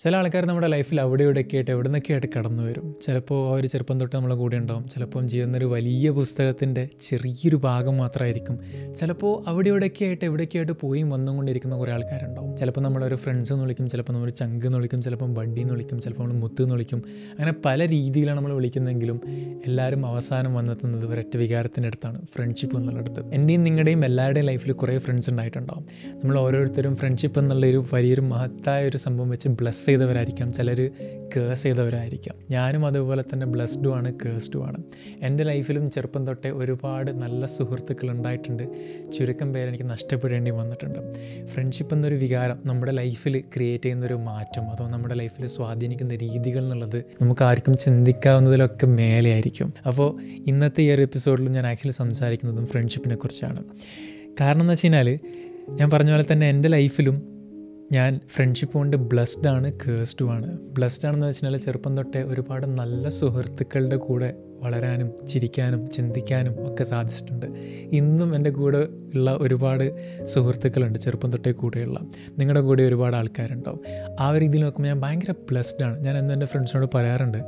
ചില ആൾക്കാർ നമ്മുടെ ലൈഫിൽ അവിടെ ഇവിടെയൊക്കെ ആയിട്ട് എവിടെ നിന്നൊക്കെ ആയിട്ട് കടന്നു വരും. ചിലപ്പോൾ അവർ ചെറുപ്പം തൊട്ട് നമ്മളെ കൂടെ ഉണ്ടാവും. ചിലപ്പം ചെയ്യുന്നൊരു വലിയ പുസ്തകത്തിന്റെ ചെറിയൊരു ഭാഗം മാത്രമായിരിക്കും. ചിലപ്പോൾ അവിടെ ഇവിടെയൊക്കെ ആയിട്ട് എവിടെയൊക്കെ ആയിട്ട് പോയി വന്നും കൊണ്ടിരിക്കുന്ന കുറേ ആൾക്കാരുണ്ടാവും. ചിലപ്പോൾ നമ്മളൊരു ഫ്രണ്ട്സ് എന്ന് വിളിക്കും ചിലപ്പോൾ നമ്മൾ ചങ്ക് എന്ന് വിളിക്കും ചിലപ്പം ബഡ്ഡി എന്ന് വിളിക്കും ചിലപ്പോൾ നമ്മൾ മുത്ത് എന്ന് വിളിക്കും. അങ്ങനെ പല രീതിയിലാണ് നമ്മൾ വിളിക്കുന്നതെങ്കിലും എല്ലാവരും അവസാനം വന്നെത്തുന്നത് ഒരൊറ്റ വികാരത്തിന്റെ അടുത്താണ് ഫ്രണ്ട്ഷിപ്പ് എന്നുള്ളിടത്ത് എന്റെയും നിങ്ങളുടെയും എല്ലാവരുടെയും ലൈഫിൽ കുറേ ഫ്രണ്ട്സ് ഉണ്ടായിട്ടുണ്ടാവും. നമ്മൾ ഓരോരുത്തരും ഫ്രണ്ട്ഷിപ്പ് എന്നുള്ള ഒരു വലിയൊരു മഹത്തായ ഒരു സംഭവം വെച്ച് ബ്ലസ് ചെയ്തവരായിരിക്കാം ചിലർ കേഴ്സ് ചെയ്തവരായിരിക്കാം. ഞാനും അതുപോലെ തന്നെ ബ്ലസ്ഡും ആണ് കേസ്ഡും ആണ്. എന്റെ ലൈഫിലും ചെറുപ്പം തൊട്ടേ ഒരുപാട് നല്ല സുഹൃത്തുക്കൾ ഉണ്ടായിട്ടുണ്ട്. ചുരുക്കം പേരെനിക്ക് നഷ്ടപ്പെടേണ്ടി വന്നിട്ടുണ്ട്. ഫ്രണ്ട്ഷിപ്പ് എന്നൊരു വികാരം നമ്മുടെ ലൈഫിൽ ക്രിയേറ്റ് ചെയ്യുന്നൊരു മാറ്റം അതോ നമ്മുടെ ലൈഫിൽ സ്വാധീനിക്കുന്ന രീതികൾ എന്നുള്ളത് നമുക്ക് ആർക്കും ചിന്തിക്കാവുന്നതിലൊക്കെ മേലെയായിരിക്കും. അപ്പോൾ ഇന്നത്തെ ഈ ഒരു എപ്പിസോഡിൽ ഞാൻ ആക്ച്വലി സംസാരിക്കുന്നതും ഫ്രണ്ട്ഷിപ്പിനെ കുറിച്ചാണ്. കാരണം എന്ന് വെച്ച് കഴിഞ്ഞാൽ ഞാൻ പറഞ്ഞ പോലെ തന്നെ എന്റെ ലൈഫിലും ഞാൻ ഫ്രണ്ട്ഷിപ്പ് കൊണ്ട് ബ്ലസ്ഡ് ആണ് കേഴ്സ്ഡും ആണ്. ബ്ലസ്ഡ് ആണെന്ന് വെച്ചാൽ ചെറുപ്പം തൊട്ടേ ഒരുപാട് നല്ല സുഹൃത്തുക്കളുടെ കൂടെ വളരാനും ചിരിക്കാനും ചിന്തിക്കാനും ഒക്കെ സാധിച്ചിട്ടുണ്ട്. ഇന്നും എന്റെ കൂടെ ഉള്ള ഒരുപാട് സുഹൃത്തുക്കളുണ്ട് ചെറുപ്പം തൊട്ടേ കൂടെയുള്ള. നിങ്ങളുടെ കൂടെ ഒരുപാട് ആൾക്കാരുണ്ടാവും. ആ ഒരു രീതിയിൽ നോക്കുമ്പോൾ ഞാൻ ഭയങ്കര ബ്ലസ്ഡ് ആണ്. ഞാൻ എന്നും എന്റെ ഫ്രണ്ട്സിനോട് പറയാറുണ്ട്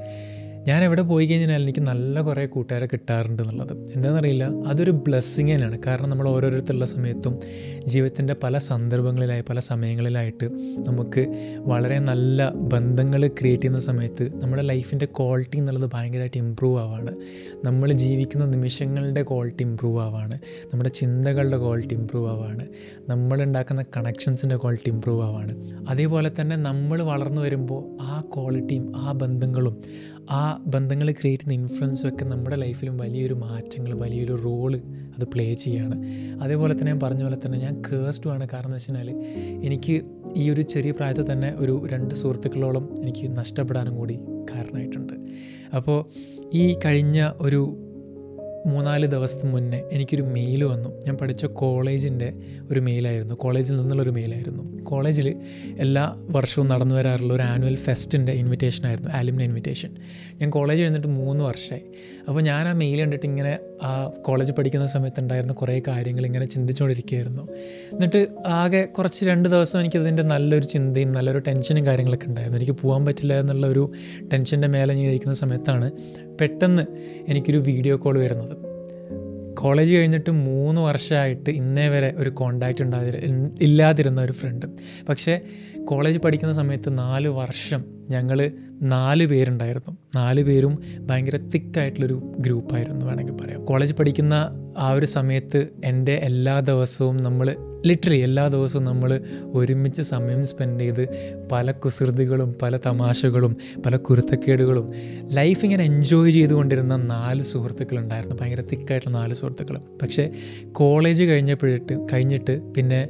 ഞാൻ എവിടെ പോയി കഴിഞ്ഞാൽ എനിക്ക് നല്ല കുറേ കൂട്ടുകാരെ കിട്ടാറുണ്ട് എന്നുള്ളത് എന്താണെന്നറിയില്ല? അതൊരു ബ്ലെസ്സിങ് തന്നെയാണ്. കാരണം നമ്മൾ ഓരോരുത്തരുള്ള സമയത്തും ജീവിതത്തിന്റെ പല സന്ദർഭങ്ങളിലായി പല സമയങ്ങളിലായിട്ട് നമുക്ക് വളരെ നല്ല ബന്ധങ്ങൾ ക്രിയേറ്റ് ചെയ്യുന്ന സമയത്ത് നമ്മുടെ ലൈഫിന്റെ ക്വാളിറ്റി എന്നുള്ളത് ഭയങ്കരമായിട്ട് ഇമ്പ്രൂവ് ആവാണ്. നമ്മൾ ജീവിക്കുന്ന നിമിഷങ്ങളുടെ ക്വാളിറ്റി ഇമ്പ്രൂവ് ആവാണ്. നമ്മുടെ ചിന്തകളുടെ ക്വാളിറ്റി ഇമ്പ്രൂവ് ആവാണ്. നമ്മളുണ്ടാക്കുന്ന കണക്ഷൻസിന്റെ ക്വാളിറ്റി ഇമ്പ്രൂവ് ആവാണ്. അതേപോലെ തന്നെ നമ്മൾ വളർന്നു വരുമ്പോൾ ആ ക്വാളിറ്റിയും ആ ബന്ധങ്ങളും ആ ബന്ധങ്ങൾ ക്രിയേറ്റ് ചെയ്യുന്ന ഇൻഫ്ലുവൻസും ഒക്കെ നമ്മുടെ ലൈഫിലും വലിയൊരു മാറ്റങ്ങൾ വലിയൊരു റോൾ അത് പ്ലേ ചെയ്യുകയാണ് അതേപോലെ തന്നെ ഞാൻ പറഞ്ഞ പോലെ തന്നെ ഞാൻ കേഴ്സ്ഡും ആണ്. കാരണം എന്ന് വെച്ച് കഴിഞ്ഞാൽ എനിക്ക് ഈ ഒരു ചെറിയ പ്രായത്തിൽ തന്നെ ഒരു രണ്ട് സുഹൃത്തുക്കളോളം എനിക്ക് നഷ്ടപ്പെടാനും കൂടി കാരണമായിട്ടുണ്ട്. അപ്പോൾ ഈ കഴിഞ്ഞ ഒരു മൂന്നാൽ ദിവസത്തിന് മുന്നേ എനിക്കൊരു മെയിൽ വന്നു. ഞാൻ പഠിച്ച കോളേജിന്റെ ഒരു മെയിലായിരുന്നു. കോളേജിൽ നിന്നുള്ളൊരു മെയിലായിരുന്നു. കോളേജിൽ എല്ലാ വർഷവും നടന്നു വരാറുള്ള ഒരു ആനുവൽ ഫെസ്റ്റിന്റെ ഇൻവിറ്റേഷൻ ആയിരുന്നു. ആലുമിന ഇൻവിറ്റേഷൻ ഞാൻ കോളേജ് കഴിഞ്ഞിട്ട് മൂന്ന് വർഷമായി. അപ്പോൾ ഞാൻ ആ മെയിൽ കണ്ടിട്ട് ഇങ്ങനെ ആ കോളേജ് പഠിക്കുന്ന സമയത്തുണ്ടായിരുന്ന കുറേ കാര്യങ്ങൾ ഇങ്ങനെ ചിന്തിച്ചുകൊണ്ടിരിക്കുകയായിരുന്നു. എന്നിട്ട് ആകെ കുറച്ച് രണ്ട് ദിവസം എനിക്കതിന്റെ നല്ലൊരു ചിന്തയും നല്ലൊരു ടെൻഷനും കാര്യങ്ങളൊക്കെ ഉണ്ടായിരുന്നു. എനിക്ക് പോകാൻ പറ്റില്ല എന്നുള്ള ഒരു ടെൻഷന്റെ മേലെ ഞാൻ ഇരിക്കുന്ന സമയത്താണ് പെട്ടെന്ന് എനിക്കൊരു വീഡിയോ കോൾ വരുന്നത്. കോളേജ് കഴിഞ്ഞിട്ട് മൂന്ന് വർഷമായിട്ട് ഇന്നേ വരെ ഒരു കോണ്ടാക്റ്റ് ഉണ്ടാതി ഇല്ലാതിരുന്ന ഒരു ഫ്രണ്ട് പക്ഷേ കോളേജ് പഠിക്കുന്ന സമയത്ത് നാല് വർഷം ഞങ്ങൾ നാല് പേരുണ്ടായിരുന്നു. നാല് പേരും ഭയങ്കര തിക്കായിട്ടുള്ളൊരു ഗ്രൂപ്പായിരുന്നു വേണമെങ്കിൽ പറയാം. കോളേജ് പഠിക്കുന്ന ആ ഒരു സമയത്ത് എന്റെ എല്ലാ ദിവസവും നമ്മൾ ലിറ്ററലി എല്ലാ ദിവസവും നമ്മൾ ഒരുമിച്ച് സമയം സ്പെൻഡ് ചെയ്ത് പല കുസൃതികളും പല തമാശകളും പല കുരുത്തക്കേടുകളും ലൈഫ് ഇങ്ങനെ എൻജോയ് ചെയ്തുകൊണ്ടിരുന്ന നാല് സുഹൃത്തുക്കളുണ്ടായിരുന്നു. ഭയങ്കര തിക്കായിട്ടുള്ള നാല് സുഹൃത്തുക്കൾ. പക്ഷേ കോളേജ് കഴിഞ്ഞപ്പോഴിട്ട് കഴിഞ്ഞിട്ട് പിന്നെ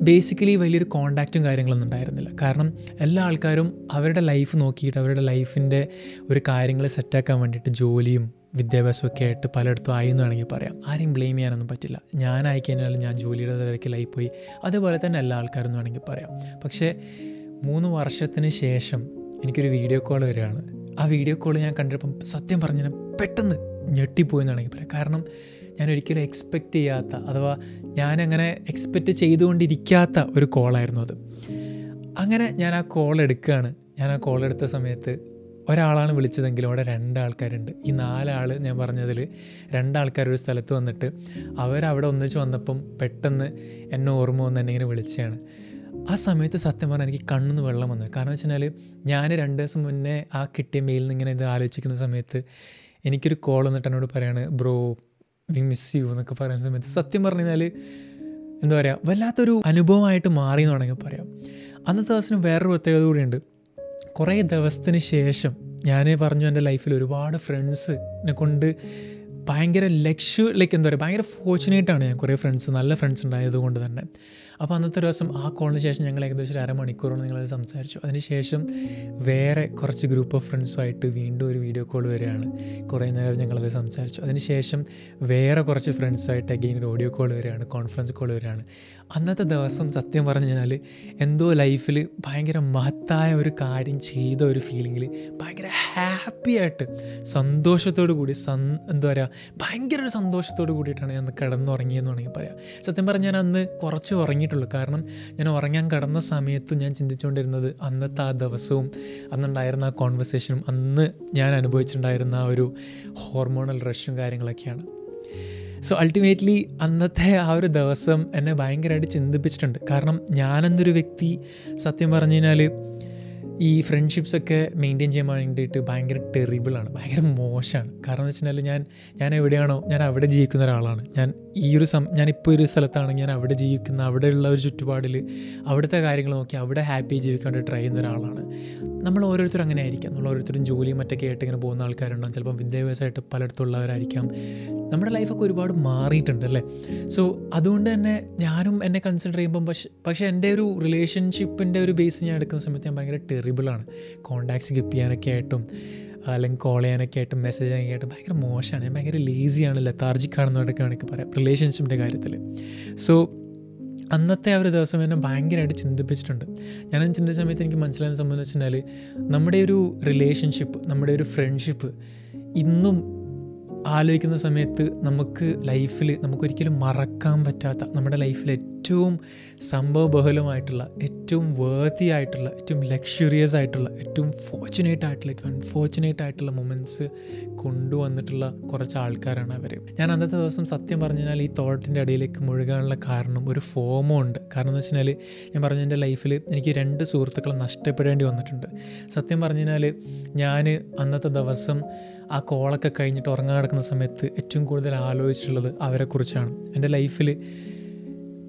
ബേസിക്കലി വലിയൊരു കോണ്ടാക്റ്റും കാര്യങ്ങളൊന്നും ഉണ്ടായിരുന്നില്ല. കാരണം എല്ലാ ആൾക്കാരും അവരുടെ ലൈഫ് നോക്കിയിട്ട് അവരുടെ ലൈഫിന്റെ ഒരു കാര്യങ്ങൾ സെറ്റാക്കാൻ വേണ്ടിയിട്ട് ജോലിയും വിദ്യാഭ്യാസമൊക്കെ ആയിട്ട് പലയിടത്തും ആയി എന്ന് വേണമെങ്കിൽ പറയാം. ആരെയും ബ്ലെയിം ചെയ്യാനൊന്നും പറ്റില്ല. ഞാനായി കഴിഞ്ഞാൽ ഞാൻ ജോലിയുടെ തിരക്കിലായി പോയി. അതുപോലെ തന്നെ എല്ലാ ആൾക്കാരും എന്ന് വേണമെങ്കിൽ പറയാം. പക്ഷേ മൂന്ന് വർഷത്തിന് ശേഷം എനിക്കൊരു വീഡിയോ കോൾ വരികയാണ്. ആ വീഡിയോ കോൾ ഞാൻ കണ്ടപ്പം സത്യം പറഞ്ഞാൽ പെട്ടെന്ന് ഞെട്ടിപ്പോയി എന്ന് വേണമെങ്കിൽ പറയാം. കാരണം ഞാൻ ഒരിക്കലും എക്സ്പെക്റ്റ് ചെയ്യാത്ത അഥവാ ഞാനങ്ങനെ എക്സ്പെക്റ്റ് ചെയ്തുകൊണ്ടിരിക്കാത്ത ഒരു കോളായിരുന്നു അത്. അങ്ങനെ ഞാൻ ആ കോൾ എടുക്കുകയാണ്. ഞാൻ ആ കോൾ എടുത്ത സമയത്ത് ഒരാളാണ് വിളിച്ചതെങ്കിലും അവിടെ രണ്ടാൾക്കാരുണ്ട്. ഈ നാലാൾ ഞാൻ പറഞ്ഞതിൽ രണ്ടാൾക്കാർ ഒരു സ്ഥലത്ത് വന്നിട്ട് അവരവിടെ ഒന്നിച്ച് വന്നപ്പം പെട്ടെന്ന് എന്നെ ഓർമ്മ വന്ന് എന്നെ ഇങ്ങനെ വിളിച്ചതാണ് ആ സമയത്ത് സത്യം പറഞ്ഞാൽ എനിക്ക് കണ്ണിന്ന് വെള്ളം വന്നു. കാരണം വെച്ച് കഴിഞ്ഞാൽ ഞാൻ രണ്ട് ദിവസം മുന്നേ ആ കിട്ടിയ മെയിലിൽ നിന്ന് ഇങ്ങനെ ഇത് ആലോചിക്കുന്ന സമയത്ത് എനിക്കൊരു കോൾ വന്നിട്ട് എന്നോട് പറയാണ് ബ്രോ വി മിസ് യു എന്നൊക്കെ പറയുന്ന സമയത്ത് സത്യം പറഞ്ഞു കഴിഞ്ഞാൽ എന്താ പറയുക വല്ലാത്തൊരു അനുഭവമായിട്ട് മാറി എന്ന് വേണമെങ്കിൽ പറയാം. അന്നത്തെ ദിവസത്തിന് വേറൊരു പ്രത്യേകത കൂടിയുണ്ട്. കുറേ ദിവസത്തിന് ശേഷം ഞാൻ പറഞ്ഞു എന്റെ ലൈഫിൽ ഒരുപാട് ഫ്രണ്ട്സിനെ കൊണ്ട് ഭയങ്കര ലക്ഷു ലൈക്ക് എന്താ പറയുക ഭയങ്കര ഫോർച്ചുനേറ്റാണ് ഞാൻ കുറേ ഫ്രണ്ട്സ് നല്ല ഫ്രണ്ട്സ് ഉണ്ടായത് കൊണ്ട് തന്നെ. അപ്പോൾ അന്നത്തെ ദിവസം ആ കോളിന് ശേഷം ഞങ്ങൾ ഏകദേശം ഒരു അരമണിക്കൂറോളം നിങ്ങളത് സംസാരിച്ചു. അതിനുശേഷം വേറെ കുറച്ച് ഗ്രൂപ്പ് ഓഫ് ഫ്രണ്ട്സുമായിട്ട് വീണ്ടും ഒരു വീഡിയോ കോൾ വരികയാണ്. കുറേ നേരം ഞങ്ങളത് സംസാരിച്ചു. അതിനുശേഷം വേറെ കുറച്ച് ഫ്രണ്ട്സായിട്ട് അഗെയിൻ ഒരു ഓഡിയോ കോൾ വരികയാണ് കോൺഫറൻസ് കോൾ വരികയാണ്. അന്നത്തെ ദിവസം സത്യം പറഞ്ഞു കഴിഞ്ഞാൽ എന്തോ ലൈഫിൽ ഭയങ്കര മഹത്തായ ഒരു കാര്യം ചെയ്ത ഒരു ഫീലിങ്ങിൽ ഭയങ്കര ഹാപ്പി ആയിട്ട് സന്തോഷത്തോടു കൂടി സൻ എന്താ പറയുക ഭയങ്കര ഒരു സന്തോഷത്തോടു കൂടിയിട്ടാണ് ഞാൻ കിടന്നുറങ്ങിയെന്ന് വേണമെങ്കിൽ പറയാം. സത്യം പറഞ്ഞാൽ അന്ന് കുറച്ച് ഉറങ്ങിയിട്ടുണ്ട് ഉറങ്ങിയിട്ടുള്ളൂ കാരണം ഞാൻ ഉറങ്ങാൻ കിടന്ന സമയത്തും ഞാൻ ചിന്തിച്ചുകൊണ്ടിരുന്നത് അന്നത്തെ ആ ദിവസവും അന്നുണ്ടായിരുന്ന ആ കോൺവെർസേഷനും അന്ന് ഞാൻ അനുഭവിച്ചിട്ടുണ്ടായിരുന്ന ആ ഒരു ഹോർമോണൽ റഷും കാര്യങ്ങളൊക്കെയാണ്. സോ അൾട്ടിമേറ്റ്ലി അന്നത്തെ ആ ഒരു ദിവസം എന്നെ ഭയങ്കരമായിട്ട് ചിന്തിപ്പിച്ചിട്ടുണ്ട്. കാരണം ഞാനെന്നൊരു വ്യക്തി സത്യം പറഞ്ഞു കഴിഞ്ഞാൽ ഈ ഫ്രണ്ട്ഷിപ്സൊക്കെ മെയിന്റെയിൻ ചെയ്യാൻ വേണ്ടിയിട്ട് ഭയങ്കര ടെറിബിളാണ് ഭയങ്കര മോശമാണ്. കാരണം എന്ന് വെച്ചിട്ടുണ്ടെങ്കിൽ ഞാൻ ഞാൻ എവിടെയാണോ ഞാൻ അവിടെ ജീവിക്കുന്ന ഒരാളാണ്. ഞാൻ ഈ ഒരു സം ഞാനിപ്പോൾ ഒരു സ്ഥലത്താണെങ്കിൽ ഞാൻ അവിടെ ജീവിക്കുന്ന അവിടെയുള്ള ഒരു ചുറ്റുപാടിൽ അവിടുത്തെ കാര്യങ്ങൾ നോക്കി അവിടെ ഹാപ്പി ജീവിക്കാൻ വേണ്ടി ട്രൈ ചെയ്യുന്ന ഒരാളാണ്. നമ്മൾ ഓരോരുത്തരും അങ്ങനെ ആയിരിക്കാം നമ്മൾ ഓരോരുത്തരും ജോലിയും മറ്റൊക്കെ ആയിട്ട് ഇങ്ങനെ പോകുന്ന ആൾക്കാരുണ്ടാവും. ചിലപ്പം വിദ്യാഭ്യാസമായിട്ട് പലയിടത്തുള്ളവരായിരിക്കാം നമ്മുടെ ലൈഫൊക്കെ ഒരുപാട് മാറിയിട്ടുണ്ട് അല്ലേ? സോ അതുകൊണ്ട് തന്നെ ഞാനും എന്നെ കൺസിഡർ ചെയ്യുമ്പം പക്ഷേ പക്ഷേ എന്റെ ഒരു റിലേഷൻഷിപ്പിന്റെ ഒരു ബേസ് ഞാൻ എടുക്കുന്ന സമയത്ത് ഞാൻ ഭയങ്കര ടെറിബിളാണ് കോണ്ടാക്ട്സ് കിപ്പ് ചെയ്യാനൊക്കെ ആയിട്ടും അല്ലെങ്കിൽ കോൾ ചെയ്യാനൊക്കെ ആയിട്ടും മെസ്സേജ് ചെയ്യാനൊക്കെ ആയിട്ടും ഭയങ്കര മോശമാണ്. ഞാൻ ഭയങ്കര ലേസിയാണ് ലത്താർജിക്കാണെന്നൊക്കെ വേണമെങ്കിൽ പറയാം. റിലേഷൻഷിപ്പിന്റെ കാര്യത്തിൽ സോ അന്നത്തെ ആ ഒരു ദിവസം എന്നെ ഭയങ്കരമായിട്ട് ചിന്തിപ്പിച്ചിട്ടുണ്ട്. ഞാൻ ചിന്തിച്ച സമയത്ത് എനിക്ക് മനസ്സിലാകുന്ന സംബന്ധിച്ച് വെച്ചാൽ നമ്മുടെ ഒരു റിലേഷൻഷിപ്പ് നമ്മുടെ ഒരു ഫ്രണ്ട്ഷിപ്പ് ഇന്നും ആലോചിക്കുന്ന സമയത്ത് നമുക്ക് ലൈഫിൽ നമുക്കൊരിക്കലും മറക്കാൻ പറ്റാത്ത നമ്മുടെ ലൈഫിൽ ഏറ്റവും സംഭവബഹുലമായിട്ടുള്ള ഏറ്റവും വേർത്തി ആയിട്ടുള്ള ഏറ്റവും ലക്ഷറിയസ് ആയിട്ടുള്ള ഏറ്റവും ഫോർച്ചുനേറ്റ് ആയിട്ടുള്ള ഏറ്റവും അൺഫോർച്ചുനേറ്റ് ആയിട്ടുള്ള മൊമെന്റ്സ് കൊണ്ടുവന്നിട്ടുള്ള കുറച്ച് ആൾക്കാരാണ് അവർ ഞാൻ അന്നത്തെ ദിവസം സത്യം പറഞ്ഞു കഴിഞ്ഞാൽ ഈ തോട്ടിന്റെ അടിയിലേക്ക് മുഴുകാനുള്ള കാരണം ഒരു ഫോമോ ഉണ്ട്. കാരണം എന്ന് വെച്ച് കഴിഞ്ഞാൽ ഞാൻ പറഞ്ഞു എന്റെ ലൈഫിൽ എനിക്ക് രണ്ട് സുഹൃത്തുക്കളെ നഷ്ടപ്പെടേണ്ടി വന്നിട്ടുണ്ട്. സത്യം പറഞ്ഞു കഴിഞ്ഞാൽ ഞാൻ അന്നത്തെ ദിവസം ആ കോളൊക്കെ കഴിഞ്ഞിട്ട് ഉറങ്ങാൻ കിടക്കുന്ന സമയത്ത് ഏറ്റവും കൂടുതൽ ആലോചിച്ചിട്ടുള്ളത് അവരെക്കുറിച്ചാണ് എന്റെ ലൈഫിൽ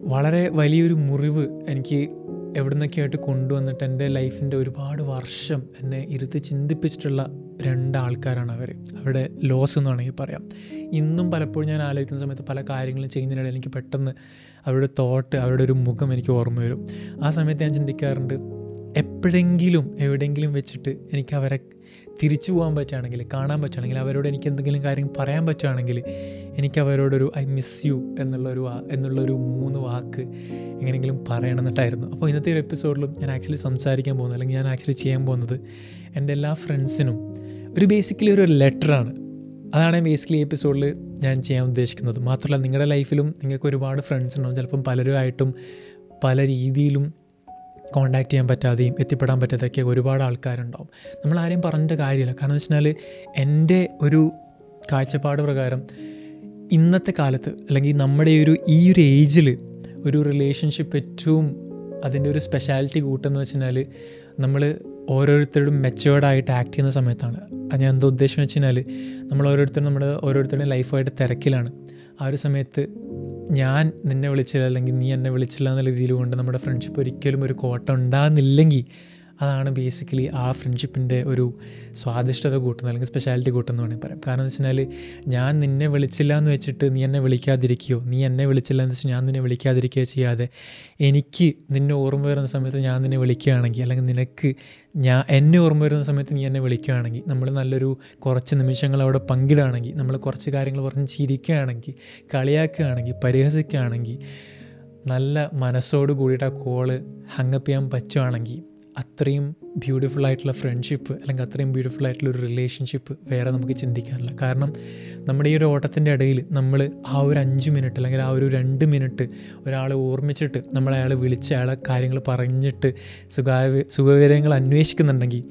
വളരെ വലിയൊരു മുറിവ് എനിക്ക് എവിടെ നിന്നൊക്കെയായിട്ട് കൊണ്ടുവന്നിട്ട് എന്റെ ലൈഫിന്റെ ഒരുപാട് വർഷം എന്നെ ഇരുത്തി ചിന്തിപ്പിച്ചിട്ടുള്ള രണ്ട് ആൾക്കാരാണ് അവർ അവരുടെ ലോസ് എന്ന് വേണമെങ്കിൽ പറയാം. ഇന്നും പലപ്പോഴും ഞാൻ ആലോചിക്കുന്ന സമയത്ത് പല കാര്യങ്ങളും ചെയ്യുന്നതിനിടയിൽ എനിക്ക് പെട്ടെന്ന് അവരുടെ തോട്ട് അവരുടെ ഒരു മുഖം എനിക്ക് ഓർമ്മ വരും. ആ സമയത്ത് ഞാൻ ചിന്തിക്കാറുണ്ട് എപ്പോഴെങ്കിലും എവിടെയെങ്കിലും വെച്ചിട്ട് എനിക്ക് അവരെ തിരിച്ചു പോകാൻ പറ്റുകയാണെങ്കിൽ കാണാൻ പറ്റുകയാണെങ്കിൽ അവരോട് എനിക്ക് എന്തെങ്കിലും കാര്യം പറയാൻ പറ്റുകയാണെങ്കിൽ എനിക്ക് അവരോടൊരു ഐ മിസ് യു എന്നുള്ളൊരു എന്നുള്ളൊരു മൂന്ന് വാക്ക് എങ്ങനെയെങ്കിലും പറയണമെന്നിട്ടായിരുന്നു അപ്പോൾ ഇന്നത്തെ ഒരു എപ്പിസോഡിലും ഞാൻ ആക്ച്വലി സംസാരിക്കാൻ പോകുന്നത് അല്ലെങ്കിൽ ഞാൻ ആക്ച്വലി ചെയ്യാൻ പോകുന്നത് എന്റെ എല്ലാ ഫ്രണ്ട്സിനും ഒരു ബേസിക്കലി ഒരു ലെറ്ററാണ്. അതാണ് ബേസിക്കലി എപ്പിസോഡിൽ ഞാൻ ചെയ്യാൻ ഉദ്ദേശിക്കുന്നത്. മാത്രമല്ല നിങ്ങളുടെ ലൈഫിലും നിങ്ങൾക്ക് ഒരുപാട് ഫ്രണ്ട്സ് ഉണ്ടാവും. ചിലപ്പം പലരുമായിട്ടും പല രീതിയിലും കോണ്ടാക്ട് ചെയ്യാൻ പറ്റാതെയും എത്തിപ്പെടാൻ പറ്റാതെയൊക്കെ ഒരുപാട് ആൾക്കാരുണ്ടാവും. നമ്മൾ ആരെയും പറഞ്ഞിട്ട് കാര്യമില്ല. കാരണം എന്ന് വെച്ചാൽ എന്റെ ഒരു കാഴ്ചപ്പാട് പ്രകാരം ഇന്നത്തെ കാലത്ത് അല്ലെങ്കിൽ നമ്മുടെ ഒരു ഈ ഒരു ഏജിൽ ഒരു റിലേഷൻഷിപ്പ് ഏറ്റവും അതിന്റെ ഒരു സ്പെഷ്യാലിറ്റി കൂട്ടെന്ന് വെച്ചാൽ നമ്മൾ ഓരോരുത്തരും മെച്ചുവേർഡായിട്ട് ആക്ട് ചെയ്യുന്ന സമയത്താണ്. ഞാൻ എന്താ ഉദ്ദേശം വെച്ച് കഴിഞ്ഞാൽ നമ്മൾ ഓരോരുത്തരും നമ്മുടെ ഓരോരുത്തരുടെയും ലൈഫായിട്ട് തിരക്കിലാണ്. ആ ഒരു സമയത്ത് ഞാൻ നിന്നെ വിളിച്ചില്ല അല്ലെങ്കിൽ നീ എന്നെ വിളിച്ചില്ല എന്നുള്ള രീതിയിൽ കൊണ്ട് നമ്മുടെ ഫ്രണ്ട്ഷിപ്പ് ഒരിക്കലും ഒരു കോട്ടം ഉണ്ടാകുന്നില്ലെങ്കിൽ അതാണ് ബേസിക്കലി ആ ഫ്രണ്ട്ഷിപ്പിന്റെ ഒരു സ്വാദിഷ്ടത കൂട്ടുന്നത് അല്ലെങ്കിൽ സ്പെഷ്യാലിറ്റി കൂട്ടുന്ന വേണമെങ്കിൽ പറയാം. കാരണം എന്ന് വെച്ചാൽ ഞാൻ നിന്നെ വിളിച്ചില്ല എന്ന് വെച്ചിട്ട് നീ എന്നെ വിളിക്കാതിരിക്കുകയോ നീ എന്നെ വിളിച്ചില്ല എന്ന് വെച്ചാൽ ഞാൻ നിന്നെ വിളിക്കാതിരിക്കുകയോ ചെയ്യാതെ എനിക്ക് നിന്നെ ഓർമ്മ വരുന്ന സമയത്ത് ഞാൻ നിന്നെ വിളിക്കുകയാണെങ്കിൽ അല്ലെങ്കിൽ നിനക്ക് ഞാൻ എന്നെ ഓർമ്മ വരുന്ന സമയത്ത് നീ എന്നെ വിളിക്കുകയാണെങ്കിൽ നമ്മൾ നല്ലൊരു കുറച്ച് നിമിഷങ്ങൾ അവിടെ പങ്കിടുകയാണെങ്കിൽ നമ്മൾ കുറച്ച് കാര്യങ്ങൾ പറഞ്ഞ് ചിരിക്കുകയാണെങ്കിൽ കളിയാക്കുകയാണെങ്കിൽ പരിഹസിക്കുകയാണെങ്കിൽ നല്ല മനസ്സോട് കൂടിയിട്ട് ആ കോൾ ഹങ്ങപ്പ് ചെയ്യാൻ പറ്റുവാണെങ്കിൽ അത്രയും ബ്യൂട്ടിഫുൾ ആയിട്ടുള്ള ഫ്രണ്ട്ഷിപ്പ് അല്ലെങ്കിൽ അത്രയും ബ്യൂട്ടിഫുൾ ആയിട്ടുള്ള ഒരു റിലേഷൻഷിപ്പ് വേറെ നമുക്ക് ചിന്തിക്കാനില്ല. കാരണം നമ്മുടെ ഈ ഒരു ഓട്ടത്തിന്റെ ഇടയിൽ നമ്മൾ ആ ഒരു അഞ്ച് മിനിറ്റ് അല്ലെങ്കിൽ ആ ഒരു രണ്ട് മിനിറ്റ് ഒരാളെ ഓർമ്മിച്ചിട്ട് നമ്മൾ അയാളെ വിളിച്ച് അയാളെ കാര്യങ്ങൾ പറഞ്ഞിട്ട് സുഖാവ സുഖവിവരങ്ങൾ അന്വേഷിക്കുന്നുണ്ടെങ്കിൽ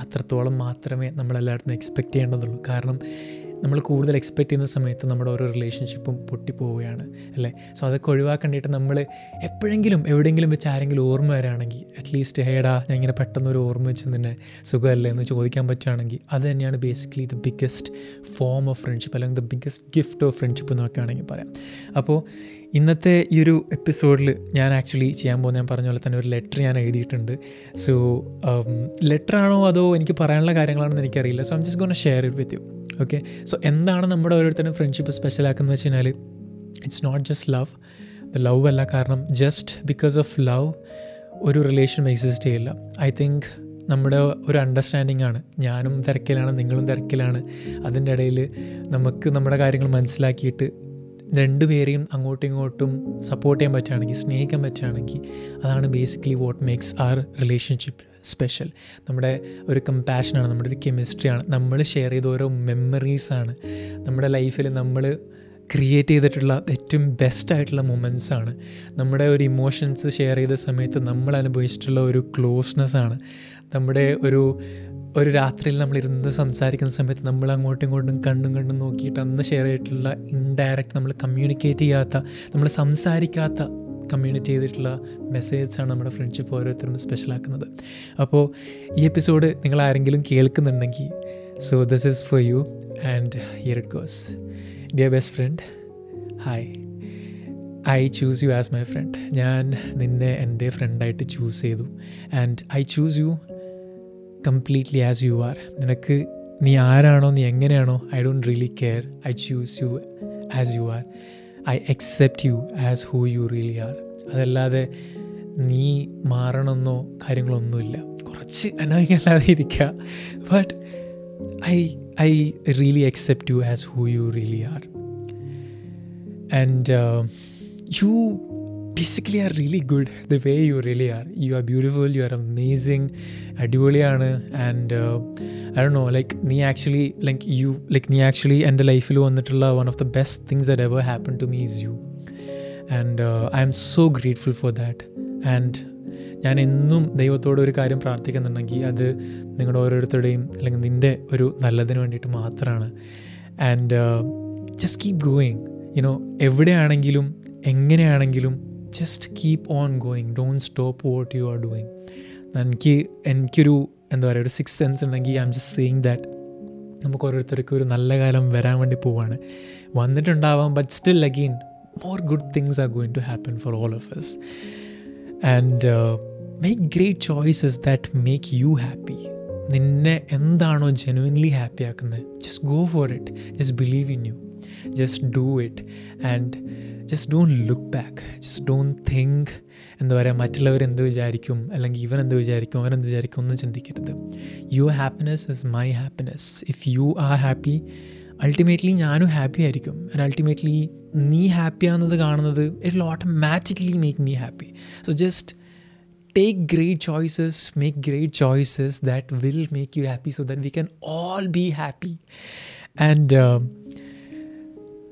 അത്രത്തോളം മാത്രമേ നമ്മളെല്ലായിടത്തും എക്സ്പെക്റ്റ് ചെയ്യേണ്ടതുള്ളൂ. കാരണം നമ്മൾ കൂടുതൽ എക്സ്പെക്റ്റ് ചെയ്യുന്ന സമയത്ത് നമ്മുടെ ഓരോ റിലേഷൻഷിപ്പും പൊട്ടിപ്പോവുകയാണ് അല്ലേ? സോ അതൊക്കെ ഒഴിവാക്കേണ്ടിയിട്ട് നമ്മൾ എപ്പോഴെങ്കിലും എവിടെയെങ്കിലും വെച്ച് ആരെങ്കിലും ഓർമ്മ വരാണെങ്കിൽ അറ്റ്ലീസ്റ്റ് ഹേടാ ഞാൻ ഇങ്ങനെ പെട്ടെന്ന് ഒരു ഓർമ്മ വെച്ച് നിന്നെ സുഖമല്ലേ? എന്ന് ചോദിക്കാൻ പറ്റുകയാണെങ്കിൽ അത് തന്നെയാണ് basically the biggest form of friendship അല്ലെങ്കിൽ the biggest gift of friendship എന്നൊക്കെ ആണെങ്കിൽ പറയാം. അപ്പോൾ ഇന്നത്തെ ഈ ഒരു എപ്പിസോഡിൽ ഞാൻ ആക്ച്വലി ചെയ്യാൻ പോകുന്ന ഞാൻ പറഞ്ഞ പോലെ തന്നെ ഒരു ലെറ്റർ ഞാൻ എഴുതിയിട്ടുണ്ട്. സോ ലെറ്റർ ആണോ അതോ എനിക്ക് പറയാനുള്ള കാര്യങ്ങളാണെന്ന് എനിക്കറിയില്ല. So I'm just gonna share it with you okay so എന്താണ് നമ്മുടെ ഓരോരുത്തരും ഫ്രണ്ട്ഷിപ്പ് സ്പെഷ്യലാക്കുന്നത് വെച്ച് കഴിഞ്ഞാൽ it's not just love love അല്ല കാരണം ജസ്റ്റ് ബിക്കോസ് ഓഫ് ലവ് ഒരു റിലേഷൻ എക്സിസ്റ്റ് ചെയ്യില്ല. ഐ തിങ്ക് നമ്മുടെ ഒരു അണ്ടർസ്റ്റാൻഡിംഗ് ആണ്. ഞാനും തിരക്കിലാണ് നിങ്ങളും തിരക്കിലാണ്. അതിന്റെ ഇടയിൽ നമുക്ക് നമ്മുടെ കാര്യങ്ങൾ മനസ്സിലാക്കിയിട്ട് രണ്ടുപേരെയും അങ്ങോട്ടും ഇങ്ങോട്ടും സപ്പോർട്ട് ചെയ്യാൻ പറ്റുകയാണെങ്കിൽ സ്നേഹിക്കാൻ പറ്റുകയാണെങ്കിൽ അതാണ് basically what makes our relationship special നമ്മുടെ ഒരു കമ്പാഷനാണ് നമ്മുടെ ഒരു കെമിസ്ട്രിയാണ് നമ്മൾ ഷെയർ ചെയ്ത ഓരോ മെമ്മറീസാണ് നമ്മുടെ ലൈഫിൽ നമ്മൾ ക്രിയേറ്റ് ചെയ്തിട്ടുള്ള ഏറ്റവും ബെസ്റ്റ് ആയിട്ടുള്ള മൊമെന്റ്സ് ആണ്. നമ്മുടെ ഒരു ഇമോഷൻസ് ഷെയർ ചെയ്ത സമയത്ത് നമ്മൾ അനുഭവിച്ചിട്ടുള്ള ഒരു ക്ലോസ്നെസ് ആണ്. നമ്മുടെ ഒരു ഒരു രാത്രിയിൽ നമ്മൾ ഇരുന്ന് സംസാരിക്കുന്ന സമയത്ത് നമ്മൾ അങ്ങോട്ടും ഇങ്ങോട്ടും കണ്ണും കണ്ണും നോക്കിയിട്ട് അന്ന് ഷെയർ ചെയ്തിട്ടുള്ള ഇൻഡയറക്റ്റ് നമ്മൾ കമ്മ്യൂണിക്കേറ്റ് ചെയ്യാത്ത നമ്മൾ സംസാരിക്കാത്ത കമ്മ്യൂണിറ്റ് ചെയ്തിട്ടുള്ള മെസ്സേജസാണ് നമ്മുടെ ഫ്രണ്ട്ഷിപ്പ് ഓരോരുത്തരും സ്പെഷ്യലാക്കുന്നത് അപ്പോൾ ഈ എപ്പിസോഡ് നിങ്ങൾ ആരെങ്കിലും കേൾക്കുന്നുണ്ടെങ്കിൽ so this is for you and here it goes dear best friend hi I choose you as my friend ഞാൻ നിന്നെ എന്റെ ഫ്രണ്ടായിട്ട് ചൂസ് ചെയ്തു. And I choose you completely as you are നിനക്ക് നീ ആരാണോ നീ എങ്ങനെയാണോ I don't really care I choose you as you are I accept you as who you really are അതല്ലാതെ നീ മാറണമെന്നോ കാര്യങ്ങളൊന്നുമില്ല. കുറച്ച് അനായികല്ലാതെ ഇരിക്കുക. But I I really accept you as who you really are and you basically are really good the way you really are you are beautiful you are amazing അടിപൊളിയാണ്. And I do know like നീ actually like you like നീ actually എന്റെ ലൈഫിൽ വന്നിട്ടുള്ള one of the best things that ever happen to me is you and I am so grateful for that and ഞാൻ എന്നും ദൈവത്തോട് ഒരു കാര്യം പ്രാർത്ഥിക്കുന്നുണ്ടെങ്കിൽ അത് നിങ്ങളുടെ ഓരോരുത്തരുടെയും അല്ലെങ്കിൽ നിന്റെ ഒരു നല്ലതിന് വേണ്ടിയിട്ട് മാത്രമാണ്. And just keep going you know എവിടെയാണെങ്കിലും എങ്ങനെയാണെങ്കിലും just keep on going don't stop what you are doing എനിക്ക് എനിക്കൊരു എന്താ പറയുക ഒരു സിക്സ് സെൻസ് ഉണ്ടെങ്കിൽ I am just seeing that നമുക്ക് ഓരോരുത്തർക്കും ഒരു നല്ല കാലം വരാൻ വേണ്ടി പോവാണ്. വന്നിട്ടുണ്ടാവാം but still again more good things are going to happen for all of us and make great choices that make you happy നിന്നെ എന്താണോ ജെനുവിൻലി ഹാപ്പി ആക്കുന്നത് just go for it just believe in you just do it and just don't look back just don't think എന്താ പറയുക മറ്റുള്ളവർ എന്ത് വിചാരിക്കും? അല്ലെങ്കിൽ ഇവൻ എന്ത് വിചാരിക്കും? അവൻ എന്ത് വിചാരിക്കും? ഒന്നും ചിന്തിക്കരുത്. Your happiness is my happiness if you are happy ultimately ഞാനും ഹാപ്പി ആയിരിക്കും. ആൻഡ് അൾട്ടിമേറ്റ്ലി നീ ഹാപ്പി ആണെന്നത് കാണുന്നത് it will automatically make me happy so just take great choices, make great choices that will make you happy so that we can all be happy. And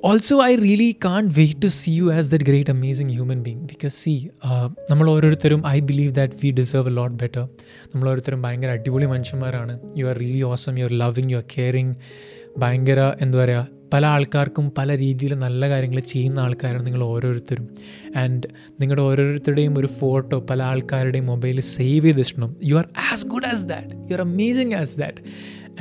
um, also, I really can't wait to see you as that great, amazing human being. Because, see, നമ്മൾ ഓരോരുത്തരും I believe that we deserve a lot better നമ്മൾ ഓരോരുത്തരും ഭയങ്കര അടിപൊളി മനുഷ്യന്മാരാണ്. You are really awesome you are loving you are caring ഭയങ്കര എന്താ പറയുക പല ആൾക്കാർക്കും പല രീതിയിൽ നല്ല കാര്യങ്ങൾ ചെയ്യുന്ന ആൾക്കാരാണ് നിങ്ങൾ ഓരോരുത്തരും. ആൻഡ് നിങ്ങളുടെ ഓരോരുത്തരുടെയും ഒരു ഫോട്ടോ പല ആൾക്കാരുടെയും മൊബൈലിൽ സേവ് ചെയ്തിട്ടുണ്ടാവും you are as good as that you are amazing as that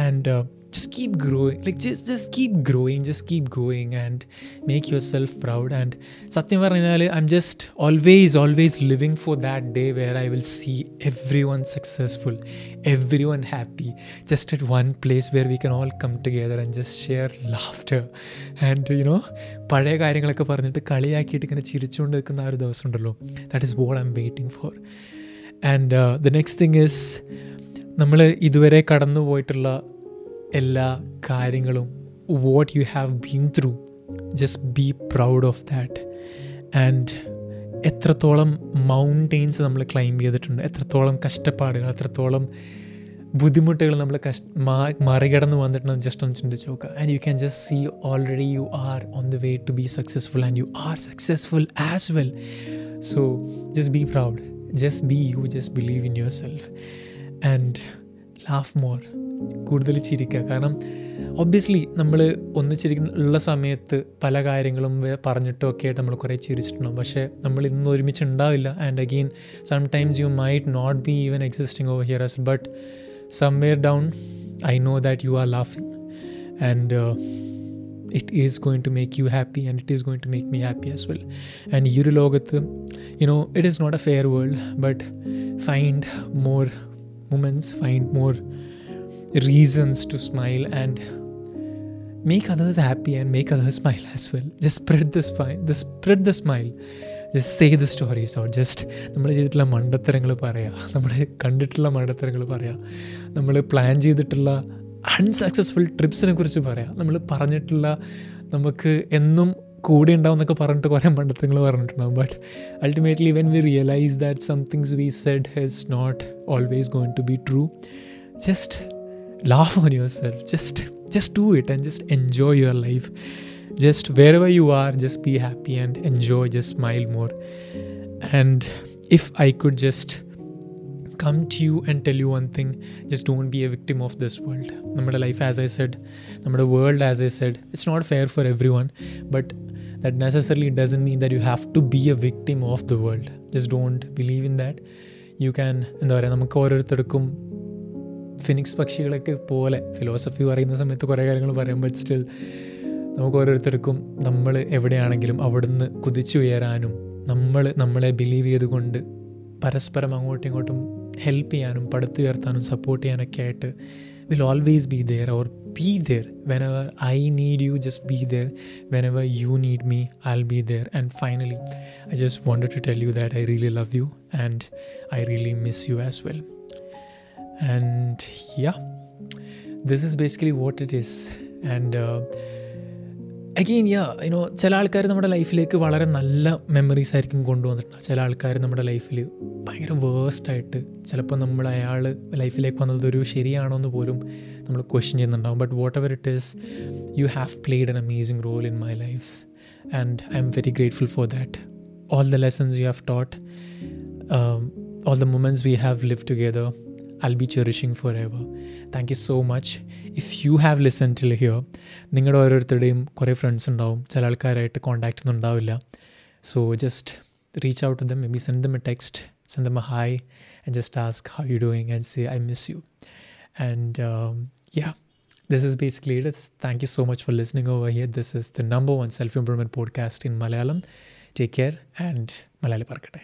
and just keep growing like just just keep growing just keep going and make yourself proud and satyam varnale i'm just always always living for that day where i will see everyone successful everyone happy just at one place where we can all come together and just share laughter and you know പഴയ കാര്യങ്ങളൊക്കെ പറഞ്ഞിട്ട് കളിയാക്കിയിട്ട് ഇങ്ങനെ ചിരിച്ചുകൊണ്ട് നിൽക്കുന്ന ആ ഒരു ദിവസം ഉണ്ടല്ലോ that is what I am waiting for and the next thing is നമ്മൾ ഇതുവരെ കടന്നു പോയിട്ടുള്ള എല്ലാ കാര്യങ്ങളും what you have been through just be proud of that and എത്രത്തോളം മൗണ്ടെയിൻസ് നമ്മൾ ക്ലൈംബ് ചെയ്തിട്ടുണ്ട് എത്രത്തോളം കഷ്ടപ്പാടുകൾ എത്രത്തോളം ബുദ്ധിമുട്ടുകൾ നമ്മൾ കഷ് മറികടന്ന് വന്നിട്ടുണ്ടെന്ന് ജസ്റ്റ് ഒന്ന് ചിന്തിച്ച് നോക്കുക. And you can just see already you are on the way to be successful and you are successful as well so just be proud just be you just believe in yourself and laugh more കൂടുതൽ ചിരിക്കുക. കാരണം obviously നമ്മൾ ഒന്നിച്ചിരിക്കുന്ന ഉള്ള സമയത്ത് പല കാര്യങ്ങളും പറഞ്ഞിട്ടും ഒക്കെ ആയിട്ട് നമ്മൾ കുറേ ചിരിച്ചിട്ടുണ്ടാവും. പക്ഷേ നമ്മൾ ഇന്ന് ഒരുമിച്ച് ഉണ്ടാവില്ല and again sometimes you might not be even existing over here as but somewhere down I know that you are ലാഫിങ് and it is going to make you happy and it is going to make me happy as well and ഈ ഒരു ലോകത്ത് you know it is not a fair world but find more moments, find more reasons to smile and make others happy and make others smile as well. Just spread the smile, Just spread the smile. Just say the stories or just നമ്മൾ ചെയ്തിട്ടുള്ള മണ്ടത്തരങ്ങൾ പറയാം. നമ്മൾ കണ്ടിട്ടുള്ള മണ്ടത്തരങ്ങൾ പറയാം. നമ്മൾ plan ചെയ്തിട്ടുള്ള unsuccessful ട്രിപ്സിനെ കുറിച്ച് പറയാം. നമ്മൾ പറഞ്ഞിട്ടുള്ള നമുക്ക് എന്നും കൂടെ ഉണ്ടാവും എന്നൊക്കെ പറഞ്ഞിട്ട് കുറേ മണ്ടത്തരങ്ങൾ പറഞ്ഞിട്ടുണ്ടാവും. But ultimately when we realise that some things we said has not always going to be true just laugh on yourself just just do it and just enjoy your life just wherever you are just be happy and enjoy just smile more and if i could just come to you and tell you one thing just don't be a victim of this world നമ്മുടെ life as I said നമ്മുടെ world as I said it's not fair for everyone but that necessarily doesn't mean that you have to be a victim of the world just don't believe in that you can എന്താ പറയുക നമുക്ക് ഓരോരുത്തർക്കും phoenix പക്ഷികളൊക്കെ പോലെ philosophy പറയുന്ന സമയത്ത് കുറേ കാര്യങ്ങൾ പറയാൻ ബട്ട് സ്റ്റിൽ നമുക്ക് ഓരോരുത്തർക്കും നമ്മൾ എവിടെയാണെങ്കിലും അവിടുന്ന് കുതിച്ചു ഉയരാനും നമ്മൾ നമ്മളെ ബിലീവ് ചെയ്തുകൊണ്ട് പരസ്പരം അങ്ങോട്ടും ഇങ്ങോട്ടും ഹെൽപ്പ് ചെയ്യാനും പടുത്തുയർത്താനും സപ്പോർട്ട് ചെയ്യാനൊക്കെ ആയിട്ട് will always be there or be there whenever I need you just be there whenever you need me I be there and finally I just wanted to tell you that I really love you and I really miss you as well and yeah this is basically what it is. And uh, again yeah you know ചില ആൾക്കാർ നമ്മുടെ ലൈഫിലേക്ക് വളരെ നല്ല memories ആയിരിക്കും കൊണ്ടുവന്നിട്ടുണ്ട് ചില ആൾക്കാർ നമ്മുടെ ലൈഫിൽ ഭയങ്കര വേഴ്സ്റ്റായിട്ട് ചിലപ്പോൾ നമ്മൾ അയാൾ ലൈഫിലേക്ക് വന്നത് ഒരു ശരിയാണോ എന്ന് പോലും നമ്മൾ ക്വസ്റ്റ്യൻ ചെയ്യുന്നുണ്ടാവും. But whatever it is you have played an amazing role in my life and I am very grateful for that all the lessons you have taught all the moments we have live together I'll be cherishing forever. Thank you so much if you have listen till here നിങ്ങളുടെ ഓരോരുത്തരുടെയും കുറേ friends ഉണ്ടാവും ചില ആൾക്കാരായിട്ട് contact ഒന്നും ഉണ്ടാവില്ല so just reach out to them maybe send them a text send them a hi and just ask how you doing and say I miss you and yeah this is basically it. Thank you so much for listening over here. This is the number one self improvement podcast in Malayalam. Take care and Malayali Parkate.